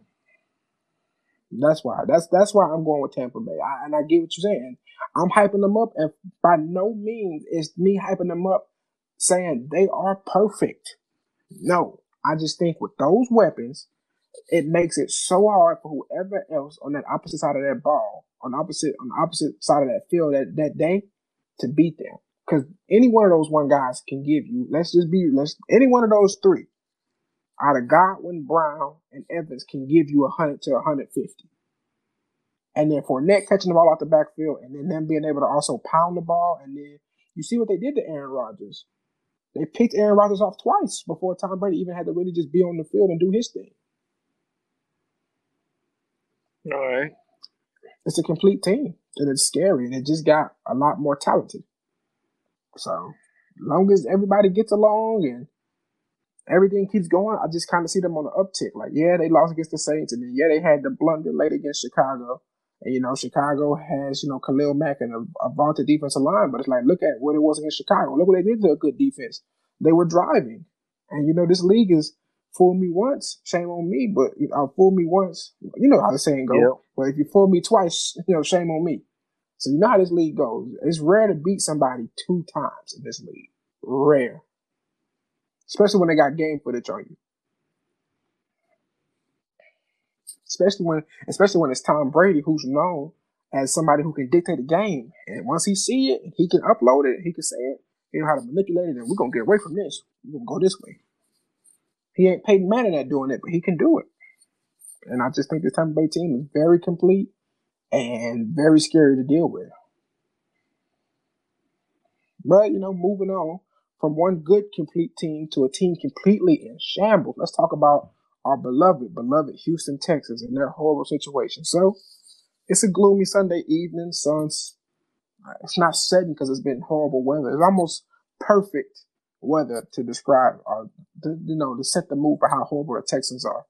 That's why. That's that's why I'm going with Tampa Bay. I, and I get what you're saying. I'm hyping them up, and by no means is me hyping them up saying they are perfect. No, I just think with those weapons, it makes it so hard for whoever else on that opposite side of that ball, on opposite on the opposite side of that field that, that day, to beat them. Because any one of those one guys can give you. Let's just be. Let's any one of those three out of Godwin, Brown, and Evans can give you 100 to 150. And then Fournette catching the ball out the backfield, and then them being able to also pound the ball. And then you see what they did to Aaron Rodgers. They picked Aaron Rodgers off twice before Tom Brady even had to really just be on the field and do his thing. All right. It's a complete team, and it's scary, and it just got a lot more talented. So, long as everybody gets along and everything keeps going, I just kind of see them on the uptick. Like, yeah, they lost against the Saints, and then yeah, they had the blunder late against Chicago. And you know, Chicago has you know Khalil Mack and a, a vaunted defensive line, but it's like look at what it was against Chicago. Look what they did to a good defense. They were driving, and you know this league is fool me once, shame on me. But uh, fool me once, you know how the saying goes. Yep. But if you fool me twice, you know shame on me. So you know how this league goes. It's rare to beat somebody two times in this league. Rare especially when they got game footage on you. Especially when, especially when it's Tom Brady, who's known as somebody who can dictate the game. And once he see it, he can upload it. He can say it. He know how to manipulate it, and we're gonna get away from this. We're gonna go this way. He ain't Peyton Manning at doing it, but he can do it. And I just think this Tampa Bay team is very complete and very scary to deal with. But you know, moving on from one good, complete team to a team completely in shambles. Let's talk about our beloved, beloved Houston Texas, and their horrible situation. So, it's a gloomy Sunday evening. Sun's it's not setting because it's been horrible weather. It's almost perfect weather to describe or to, you know to set the mood for how horrible the Texans are.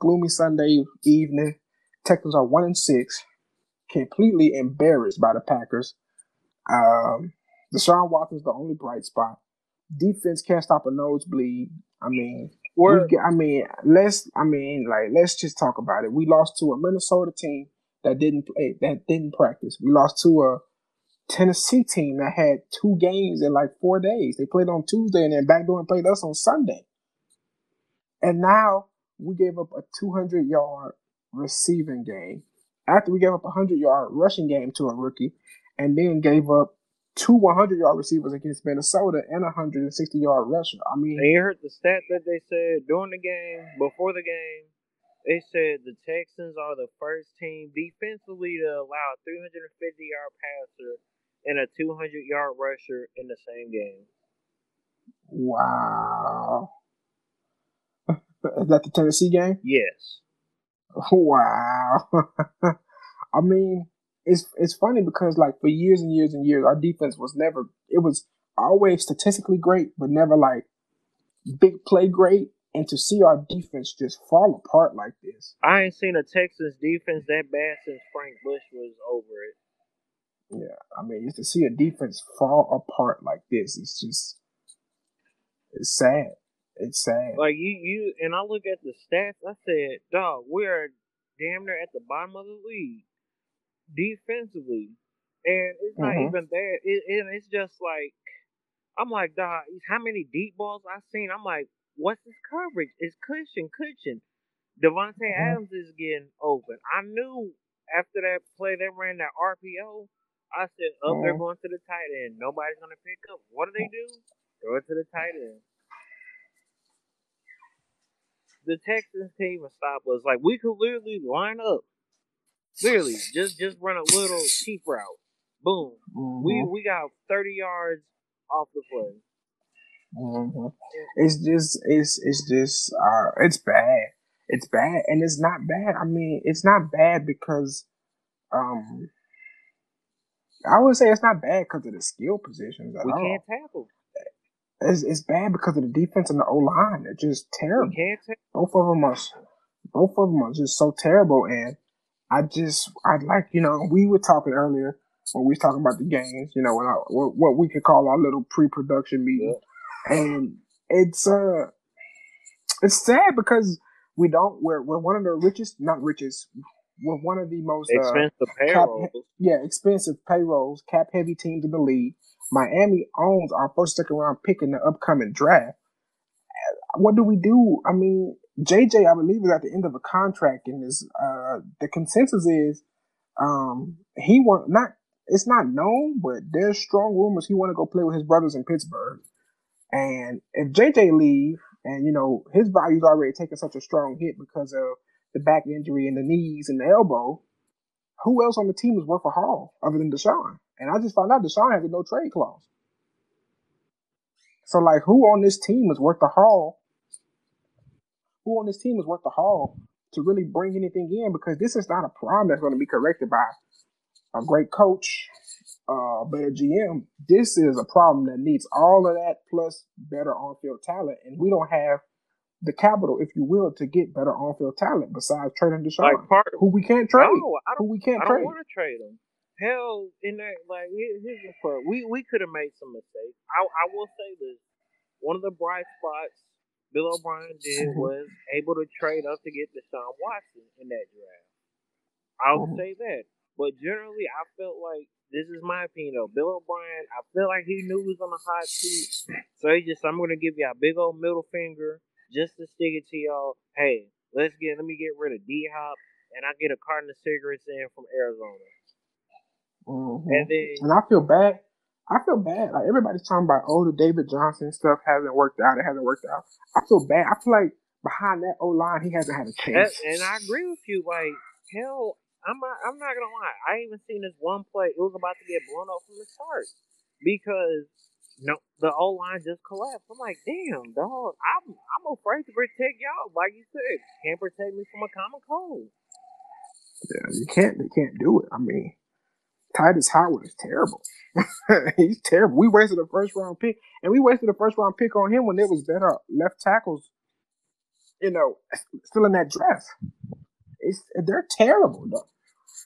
Gloomy Sunday evening. Texans are one and six, completely embarrassed by the Packers. Um, Deshaun Watson's the only bright spot defense can't stop a nosebleed. I mean, get, I mean, let's. I mean, like, let's just talk about it. We lost to a Minnesota team that didn't play, that didn't practice. We lost to a Tennessee team that had two games in like four days. They played on Tuesday and then backdoor and played us on Sunday. And now we gave up a 200 yard receiving game after we gave up a 100 yard rushing game to a rookie and then gave up two 100 yard receivers against Minnesota and a 160 yard rusher. I mean, you heard the stat that they said during the game, before the game, they said the Texans are the first team defensively to allow a 350 yard passer and a 200 yard rusher in the same game. Wow. Is that the Tennessee game? Yes. Wow. I mean, it's it's funny because like for years and years and years, our defense was never it was always statistically great, but never like big play great, and to see our defense just fall apart like this. I ain't seen a Texans defense that bad since Frank Bush was over it. Yeah, I mean, just to see a defense fall apart like this, it's just it's sad. It's sad. Like you, you, and I look at the stats. I said, "Dog, we're damn near at the bottom of the league defensively, and it's not mm-hmm. even that. It, it, it's just like I'm like, dog, how many deep balls I've seen? I'm like, what's this coverage? It's cushion, cushion. Davante mm-hmm. Adams is getting open. I knew after that play they ran that RPO. I said, up oh, they're mm-hmm. going to the tight end. Nobody's gonna pick up. What do they do? Throw it to the tight end. The Texans team will stop us. Like we could literally line up, literally just just run a little cheap route. Boom. Mm-hmm. We we got thirty yards off the play. Mm-hmm. It's just it's it's just uh it's bad. It's bad and it's not bad. I mean, it's not bad because um I would say it's not bad because of the skill positions at we all. can't tackle. It's, it's bad because of the defense and the O line. They're just terrible. Both of them are, both of them are just so terrible. And I just, I like, you know, we were talking earlier when we was talking about the games, you know, what, what we could call our little pre-production meeting, yeah. and it's uh, it's sad because we don't. We're we're one of the richest, not richest. We're one of the most uh, expensive uh, payrolls. Cap, yeah, expensive payrolls, cap heavy teams in the league. Miami owns our first second round pick in the upcoming draft. What do we do? I mean, JJ, I believe, is at the end of a contract, and is uh, the consensus is um, he want not it's not known, but there's strong rumors he want to go play with his brothers in Pittsburgh. And if JJ leave, and you know his value's already taken such a strong hit because of the back injury and the knees and the elbow, who else on the team is worth a haul other than Deshaun? And I just found out Deshaun has a no trade clause. So like, who on this team is worth the haul? Who on this team is worth the haul to really bring anything in? Because this is not a problem that's going to be corrected by a great coach, uh, better GM. This is a problem that needs all of that plus better on field talent, and we don't have the capital, if you will, to get better on field talent besides trading Deshaun, like part, who we can't trade. No, I don't, who we can't I don't want to trade him. Hell, in that, like here's the part. We we could have made some mistakes. I I will say this: one of the bright spots Bill O'Brien did was able to trade up to get Deshaun Watson in that draft. I'll say that. But generally, I felt like this is my opinion though. Bill O'Brien, I feel like he knew he was on the hot seat, so he just I'm gonna give you a big old middle finger just to stick it to y'all. Hey, let's get let me get rid of D Hop and I get a carton of cigarettes in from Arizona. Mm-hmm. And then and I feel bad. I feel bad. Like everybody's talking about oh the David Johnson stuff hasn't worked out. It hasn't worked out. I feel bad. I feel like behind that O line he hasn't had a chance. And, and I agree with you. Like hell, I'm not, I'm not gonna lie. I even seen this one play. It was about to get blown up from the start because no, the O line just collapsed. I'm like, damn, dog. I'm I'm afraid to protect y'all. Like you said, can't protect me from a common cold. Yeah, you can't. They can't do it. I mean, Tytus Howard is terrible. He's terrible. We wasted a first round pick, and we wasted a first round pick on him when there was better left tackles. You know, still in that draft. It's they're terrible though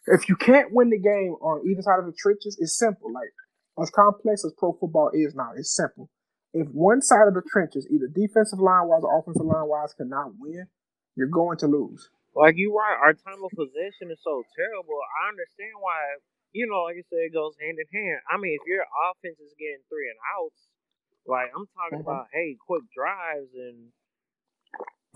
if you can't win the game on either side of the trenches, it's simple. Like as complex as pro football is now, it's simple. If one side of the trenches, either defensive line wise or offensive line wise, cannot win, you're going to lose. Like you right, our time of possession is so terrible. I understand why, you know, like I said, it goes hand in hand. I mean, if your offense is getting three and outs, like I'm talking mm-hmm. about, hey, quick drives and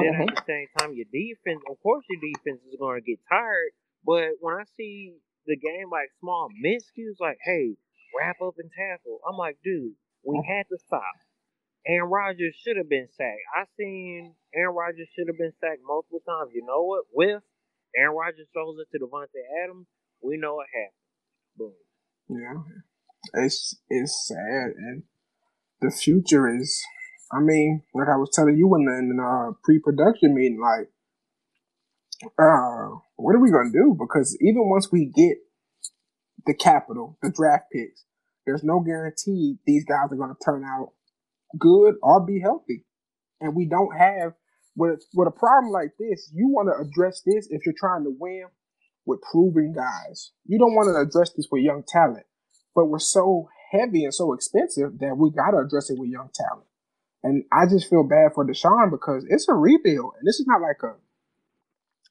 then mm-hmm. at the same time, your defense, of course, your defense is going to get tired but when I see the game like small miscues, like, hey, wrap up and tackle, I'm like, dude, we mm. had to stop. Aaron Rodgers should have been sacked. I seen Aaron Rodgers should have been sacked multiple times. You know what? With Aaron Rodgers throws it to Davante Adams, we know what happened. Boom. Yeah, it's it's sad, and the future is. I mean, like I was telling you in the, in the uh, pre-production meeting, like uh, what are we gonna do? Because even once we get the capital, the draft picks, there's no guarantee these guys are gonna turn out good or be healthy. and we don't have with with a problem like this. You want to address this if you're trying to win with proven guys. You don't want to address this with young talent, but we're so heavy and so expensive that we got to address it with young talent. And I just feel bad for Deshaun because it's a rebuild, and this is not like a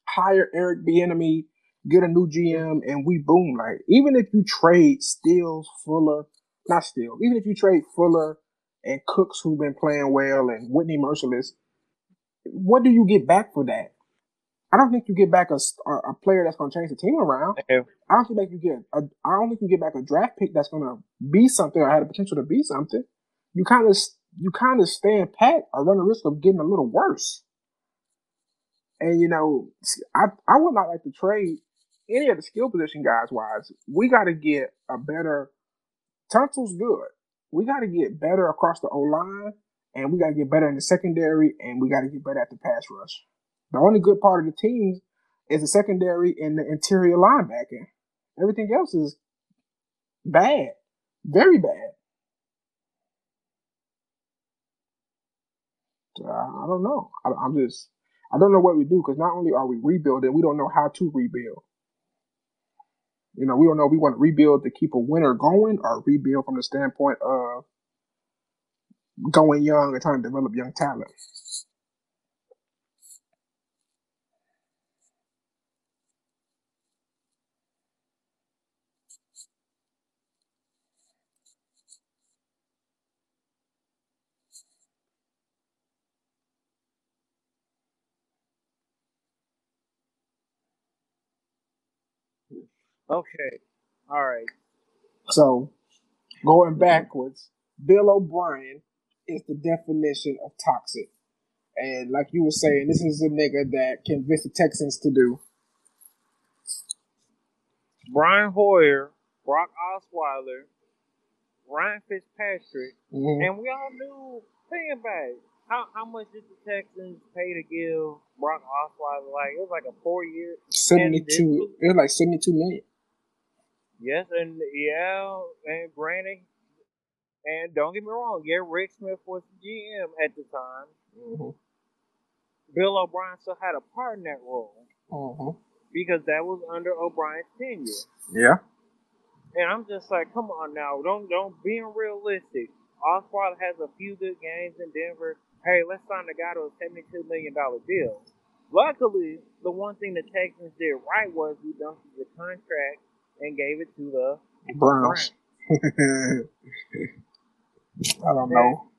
hire Eric Bieniemy, get a new GM, and we boom. Like even if you trade Stills, Fuller, not Steele, even if you trade Fuller and Cooks, who've been playing well, and Whitney Mercilus, what do you get back for that? I don't think you get back a, a player that's going to change the team around. I don't think you get a, I don't think you get back a draft pick that's going to be something or had the potential to be something. You kind of you kind of stand pat or run the risk of getting a little worse. And you know, I I would not like to trade any of the skill position guys wise. We got to get a better. Tunsil's good. We got to get better across the O line, and we got to get better in the secondary, and we got to get better at the pass rush. The only good part of the team is the secondary and the interior linebacker. Everything else is bad, very bad. I don't know. I, I'm just, I don't know what we do because not only are we rebuilding, we don't know how to rebuild. You know, we don't know if we want to rebuild to keep a winner going or rebuild from the standpoint of going young and trying to develop young talent. Okay. All right. So, going backwards, Bill O'Brien is the definition of toxic. And like you were saying, this is a nigga that convinced the Texans to do. Brian Hoyer, Brock Osweiler, Ryan Fitzpatrick, mm-hmm. and we all knew think about it. How how much did the Texans pay to give Brock Osweiler? Like it was like a four year seventy two. It was like seventy two million. Yes, and yeah, and granted, and don't get me wrong, yeah, Rick Smith was GM at the time. Mm-hmm. Bill O'Brien still had a part in that role mm-hmm. because that was under O'Brien's tenure. Yeah. And I'm just like, come on now, don't don't being realistic. Osweiler has a few good games in Denver. Hey, let's sign the guy to a seventy-two million dollar deal. Luckily, the one thing the Texans did right was we dumped the contract and gave it to the Browns. I don't know.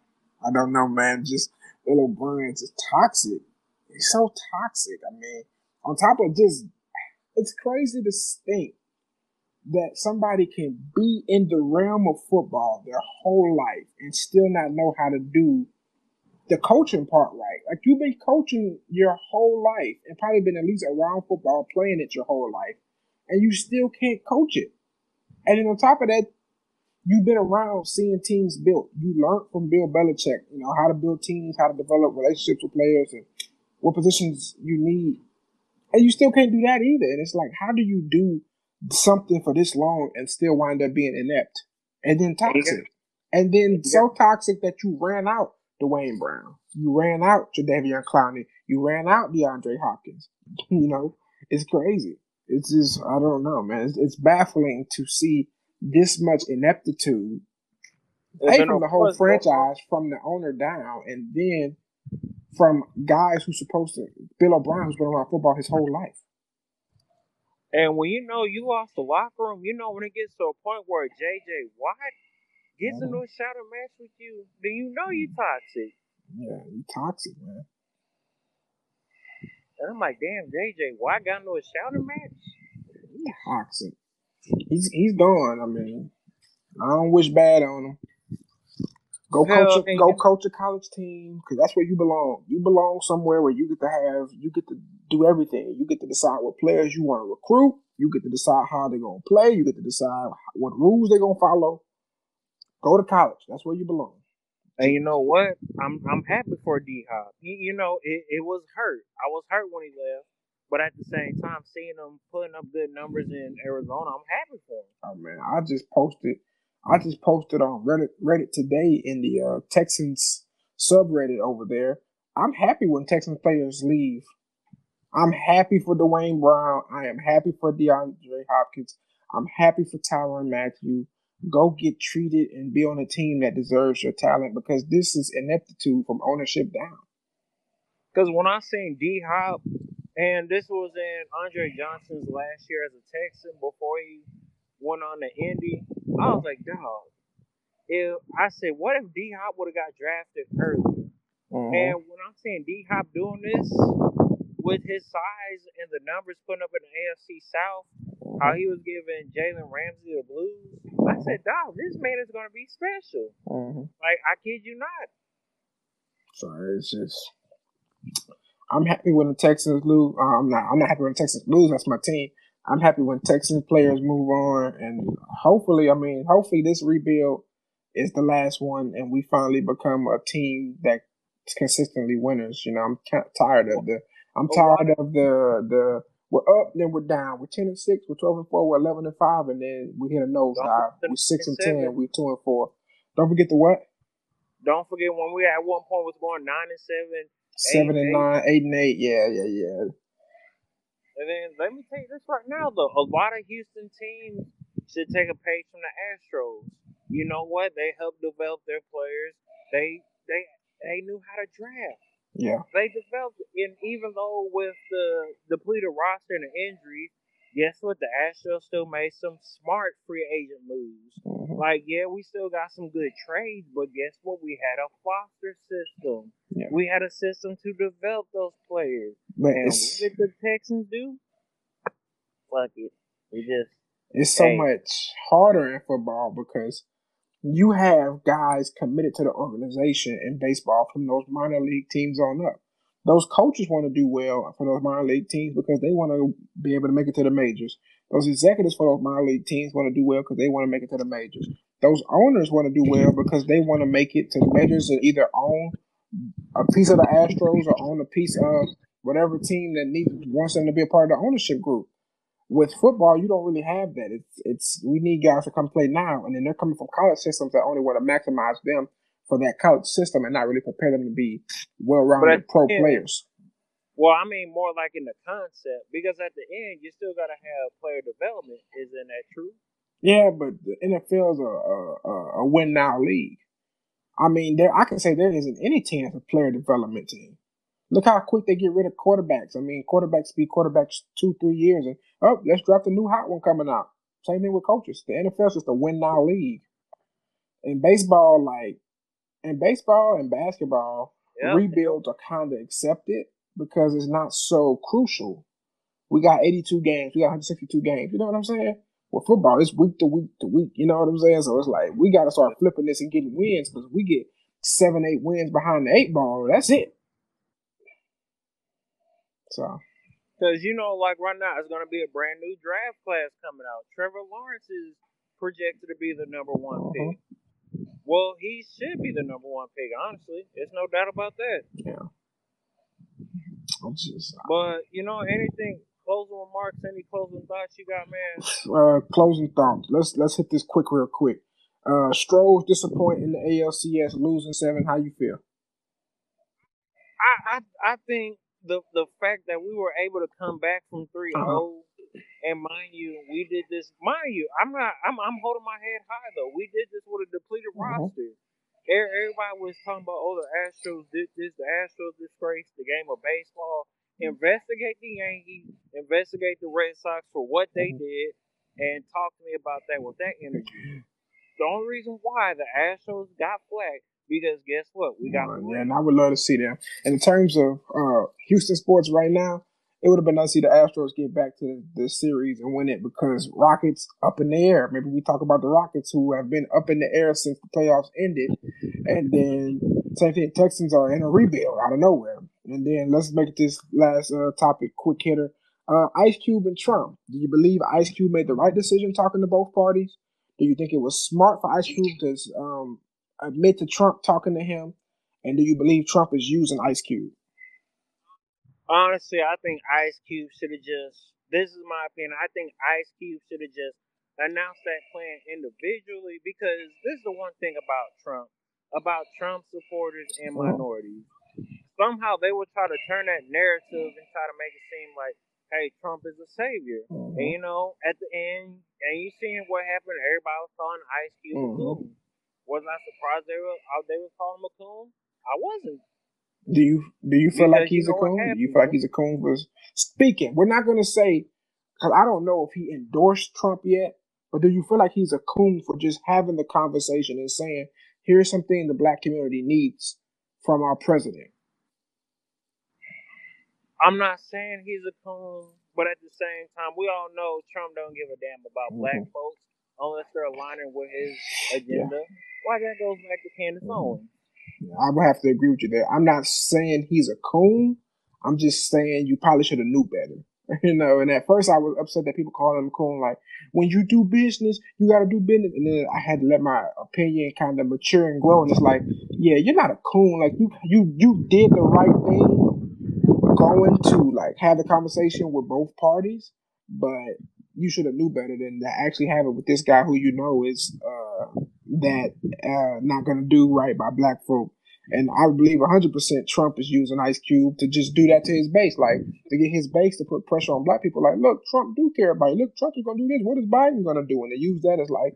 I don't know, man. Just little O'Brien's is toxic. He's so toxic. I mean, on top of just, it's crazy to think that somebody can be in the realm of football their whole life and still not know how to do the coaching part right. Like you've been coaching your whole life and probably been at least around football, playing it your whole life and you still can't coach it. And then on top of that, you've been around seeing teams built. You learned from Bill Belichick, you know, how to build teams, how to develop relationships with players, and what positions you need. And you still can't do that either. And it's like, how do you do something for this long and still wind up being inept and then toxic? And then so toxic that you ran out Duane Brown. You ran out Jadeveon Clowney. You ran out DeAndre Hopkins. you know, it's crazy it's just I don't know, man. It's, it's baffling to see this much ineptitude, a from the whole franchise, from the owner down, and then from guys who's supposed to Bill O'Brien, who's been around football his whole life. And when you know you lost the locker room, you know when it gets to a point where JJ Watt gets into a shadow match with you, then you know you're mm. toxic. Yeah, you're toxic, man. And I'm like, damn, JJ, why got no a shouting match? Toxic. He's he's gone. I mean, I don't wish bad on him. Go coach, a, go coach a college team because that's where you belong. You belong somewhere where you get to have, you get to do everything. You get to decide what players you want to recruit. You get to decide how they're gonna play. You get to decide what rules they're gonna follow. Go to college. That's where you belong. And you know what? I'm I'm happy for D Hop. You, you know, it, it was hurt. I was hurt when he left, but at the same time, seeing him putting up good numbers in Arizona, I'm happy for him. Oh man, I just posted. I just posted on Reddit Reddit today in the uh, Texans subreddit over there I'm happy when Texans players leave. I'm happy for Duane Brown. I am happy for DeAndre Hopkins. I'm happy for Tyrann Mathieu. Go get treated and be on a team that deserves your talent because this is ineptitude from ownership down. Because when I seen D Hop, and this was in Andre Johnson's last year as a Texan before he went on to Indy, I was like, dog. If I said, what if D Hop would have got drafted earlier? Mm-hmm. And when I'm seeing D Hop doing this with his size and the numbers putting up in the AFC South, how he was giving Jalen Ramsey the blues, I said, dog, this man is going to be special. Mm-hmm. Like, I kid you not. So it's just. I'm happy when the Texans lose. Uh, I'm not. I'm not happy when the Texans lose. That's my team. I'm happy when Texans players move on, and hopefully, I mean, hopefully, this rebuild is the last one, and we finally become a team that's consistently winners. You know, I'm tired of the. I'm tired of the the. We're up, then we're down. We're ten and six. We're twelve and four. We're eleven and five, and then we hit a nosedive. We're six and ten. We're two and four. Don't forget the what? Don't forget when we at one point was going nine and seven, seven and eight. nine, eight and eight. Yeah, yeah, yeah. And then let me tell you this right now, though. A lot of Houston teams should take a page from the Astros. You know what? They helped develop their players. They they they knew how to draft. Yeah. They developed, and even though with the depleted roster and the injuries, guess what? The Astros still made some smart free agent moves. Mm-hmm. Like, yeah, we still got some good trades, but guess what? We had a foster system. Yeah. We had a system to develop those players. But and what did the Texans do? Fuck it. We just. It's so hey. much harder in football because you have guys committed to the organization in baseball from those minor league teams on up. Those coaches want to do well for those minor league teams because they want to be able to make it to the majors. Those executives for those minor league teams want to do well because they want to make it to the majors. Those owners want to do well because they want to make it to the majors and either own a piece of the Astros or own a piece of whatever team that needs wants them to be a part of the ownership group. With football, you don't really have that. It's it's we need guys to come play now, and then they're coming from college systems that only want to maximize them for that college system and not really prepare them to be well-rounded pro players. Well, I mean more like in the concept because at the end you still got to have player development. Isn't that true? Yeah, but the NFL is a, a, a win now league. I mean, there I can say there isn't any team that's a player development team. Look how quick they get rid of quarterbacks. I mean, quarterbacks be quarterbacks two, three years, and oh, let's draft a new hot one coming out. Same thing with coaches. The NFL is just a win now league. In baseball, like in baseball and basketball, yep. rebuilds are kind of accepted because it's not so crucial. We got 82 games. We got 162 games. You know what I'm saying? Well, football is week to week to week. You know what I'm saying? So it's like we got to start flipping this and getting wins because we get seven, eight wins behind the eight ball. That's it. So. Because you know, like right now, it's going to be a brand new draft class coming out. Trevor Lawrence is projected to be the number one uh-huh. pick. Well, he should be the number one pick. Honestly, there's no doubt about that. Yeah. I'm Just, but you know, anything closing remarks, any closing thoughts you got, man? Uh, closing thoughts. Let's let's hit this quick, real quick. Uh, Stros disappointing in the ALCS, losing seven. How you feel? I I, I think the the fact that we were able to come back from 3 uh-huh. 0 and mind you, we did this. Mind you, I'm not. I'm. I'm holding my head high though. We did this with a depleted mm-hmm. roster. Everybody was talking about, oh, the Astros did this. The Astros disgraced the game of baseball. Investigate the Yankees. Investigate the Red Sox for what they mm-hmm. did, and talk to me about that with that energy. The only reason why the Astros got flagged because guess what? We got. Yeah, and I would love to see them. And in terms of uh, Houston sports right now, it would have been nice to see the Astros get back to the, the, series and win it because Rockets up in the air. Maybe we talk about the Rockets who have been up in the air since the playoffs ended. And then same thing, Texans are in a rebuild out of nowhere. And then let's make this last uh, topic quick hitter. Uh, Ice Cube and Trump. Do you believe Ice Cube made the right decision talking to both parties? Do you think it was smart for Ice Cube to um, admit to Trump talking to him? And do you believe Trump is using Ice Cube? honestly, I think Ice Cube should have just. This is my opinion. I think Ice Cube should have just announced that plan individually because this is the one thing about Trump, about Trump supporters and minorities. somehow they would try to turn that narrative and try to make it seem like, hey, Trump is a savior. Mhm. And you know, at the end, and you seen what happened. Everybody was calling Ice Cube a Coon. I surprised they were uh, they were calling him a coon? I wasn't. Do you do you feel like Because you he's a coon? Do you feel like he's a coon for speaking? We're not gonna say because I don't know if he endorsed Trump yet, but do you feel like he's a coon for just having the conversation and saying, "Here's something the black community needs from our president"? I'm not saying he's a coon, but at the same time, we all know Trump don't give a damn about black Mhm. folks unless they're aligning with his agenda. Why that goes back to Candace Mhm. Owens. I would have to agree with you there. I'm not saying he's a coon. I'm just saying you probably should have knew better. You know, and at first I was upset that people called him a coon. Like when you do business, you got to do business. And then I had to let my opinion kind of mature and grow. And it's like, yeah, you're not a coon. Like you, you, you did the right thing, going to like have the conversation with both parties, but you should have knew better than to actually have it with this guy who you know is uh, that uh, not gonna do right by black folk. And I believe 100% Trump is using Ice Cube to just do that to his base, like to get his base to put pressure on black people. Like, look, Trump do care about. Look, Trump is gonna do this. What is Biden gonna do? And they use that as like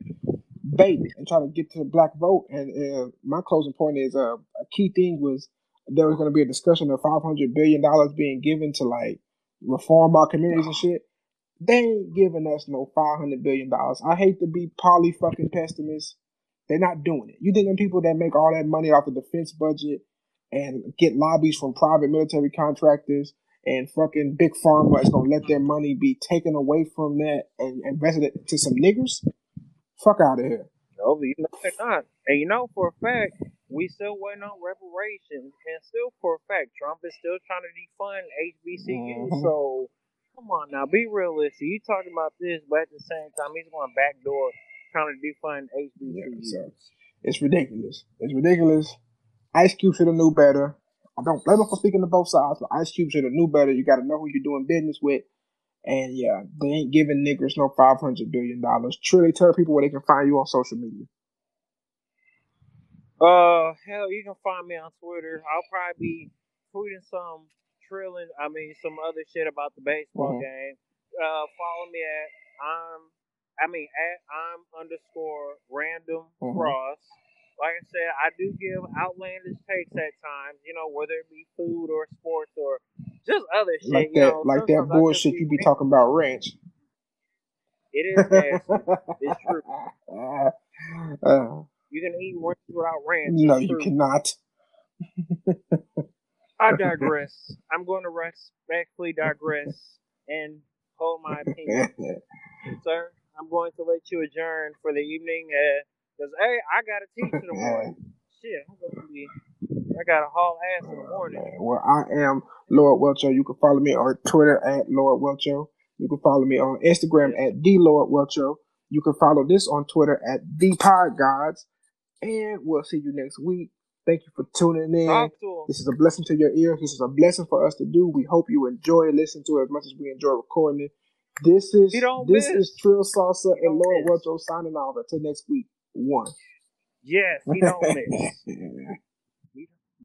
bait and try to get to the black vote. And uh, my closing point is uh, a key thing was there was going to be a discussion of 500 billion dollars being given to like reform our communities and shit. They ain't giving us no 500 billion dollars. I hate to be poly fucking pessimist. They're not doing it. You think them people that make all that money off the defense budget and get lobbies from private military contractors and fucking big pharma is gonna let their money be taken away from that and invested it to some niggers? Fuck out of here. No, you know they're not. And you know for a fact, we still waiting on reparations, and still for a fact, Trump is still trying to defund HBCU. Mhm. So come on now, be realistic. You talking about this, but at the same time, he's going backdoor trying to defund Yeah, HBCU. so it's ridiculous. It's ridiculous. Ice Cube should have knew better. I don't blame him for speaking to both sides, but Ice Cube should have knew better. You got to know who you're doing business with. And yeah, they ain't giving niggers no five hundred billion dollars. Truly, tell people where they can find you on social media. Uh, hell, you can find me on Twitter. I'll probably be tweeting some trilling, I mean, some other shit about the baseball Mhm. game. Uh, follow me at I'm, I mean, at I'm underscore random Mhm. Ross. Like I said, I do give outlandish takes at times. You know, whether it be food or sports or just other shit. Like you that, know, like that bullshit you be talking about ranch. It is nasty. It's true. Uh, You can eat ranch without ranch. no, you cannot. I digress. I'm going to respectfully digress and hold my opinion, sir. I'm going to let you adjourn for the evening uh, because hey, I got to teach in the morning. Shit, I'm going to be. I got to haul ass in the oh, morning. Man, Well, I am Lord Welcho. You can follow me on Twitter at Lord Welcho. You can follow me on Instagram at the Lord Welcho. You can follow this on Twitter at the Pod Gods. And we'll see you next week. Thank you for tuning in. Talk to him. This is a blessing to your ears. This is a blessing for us to do. We hope you enjoy listening to it as much as we enjoy recording it. This is this miss. is Trill Salsa and Lord miss. Signing off until next week. One. Yes, he don't miss.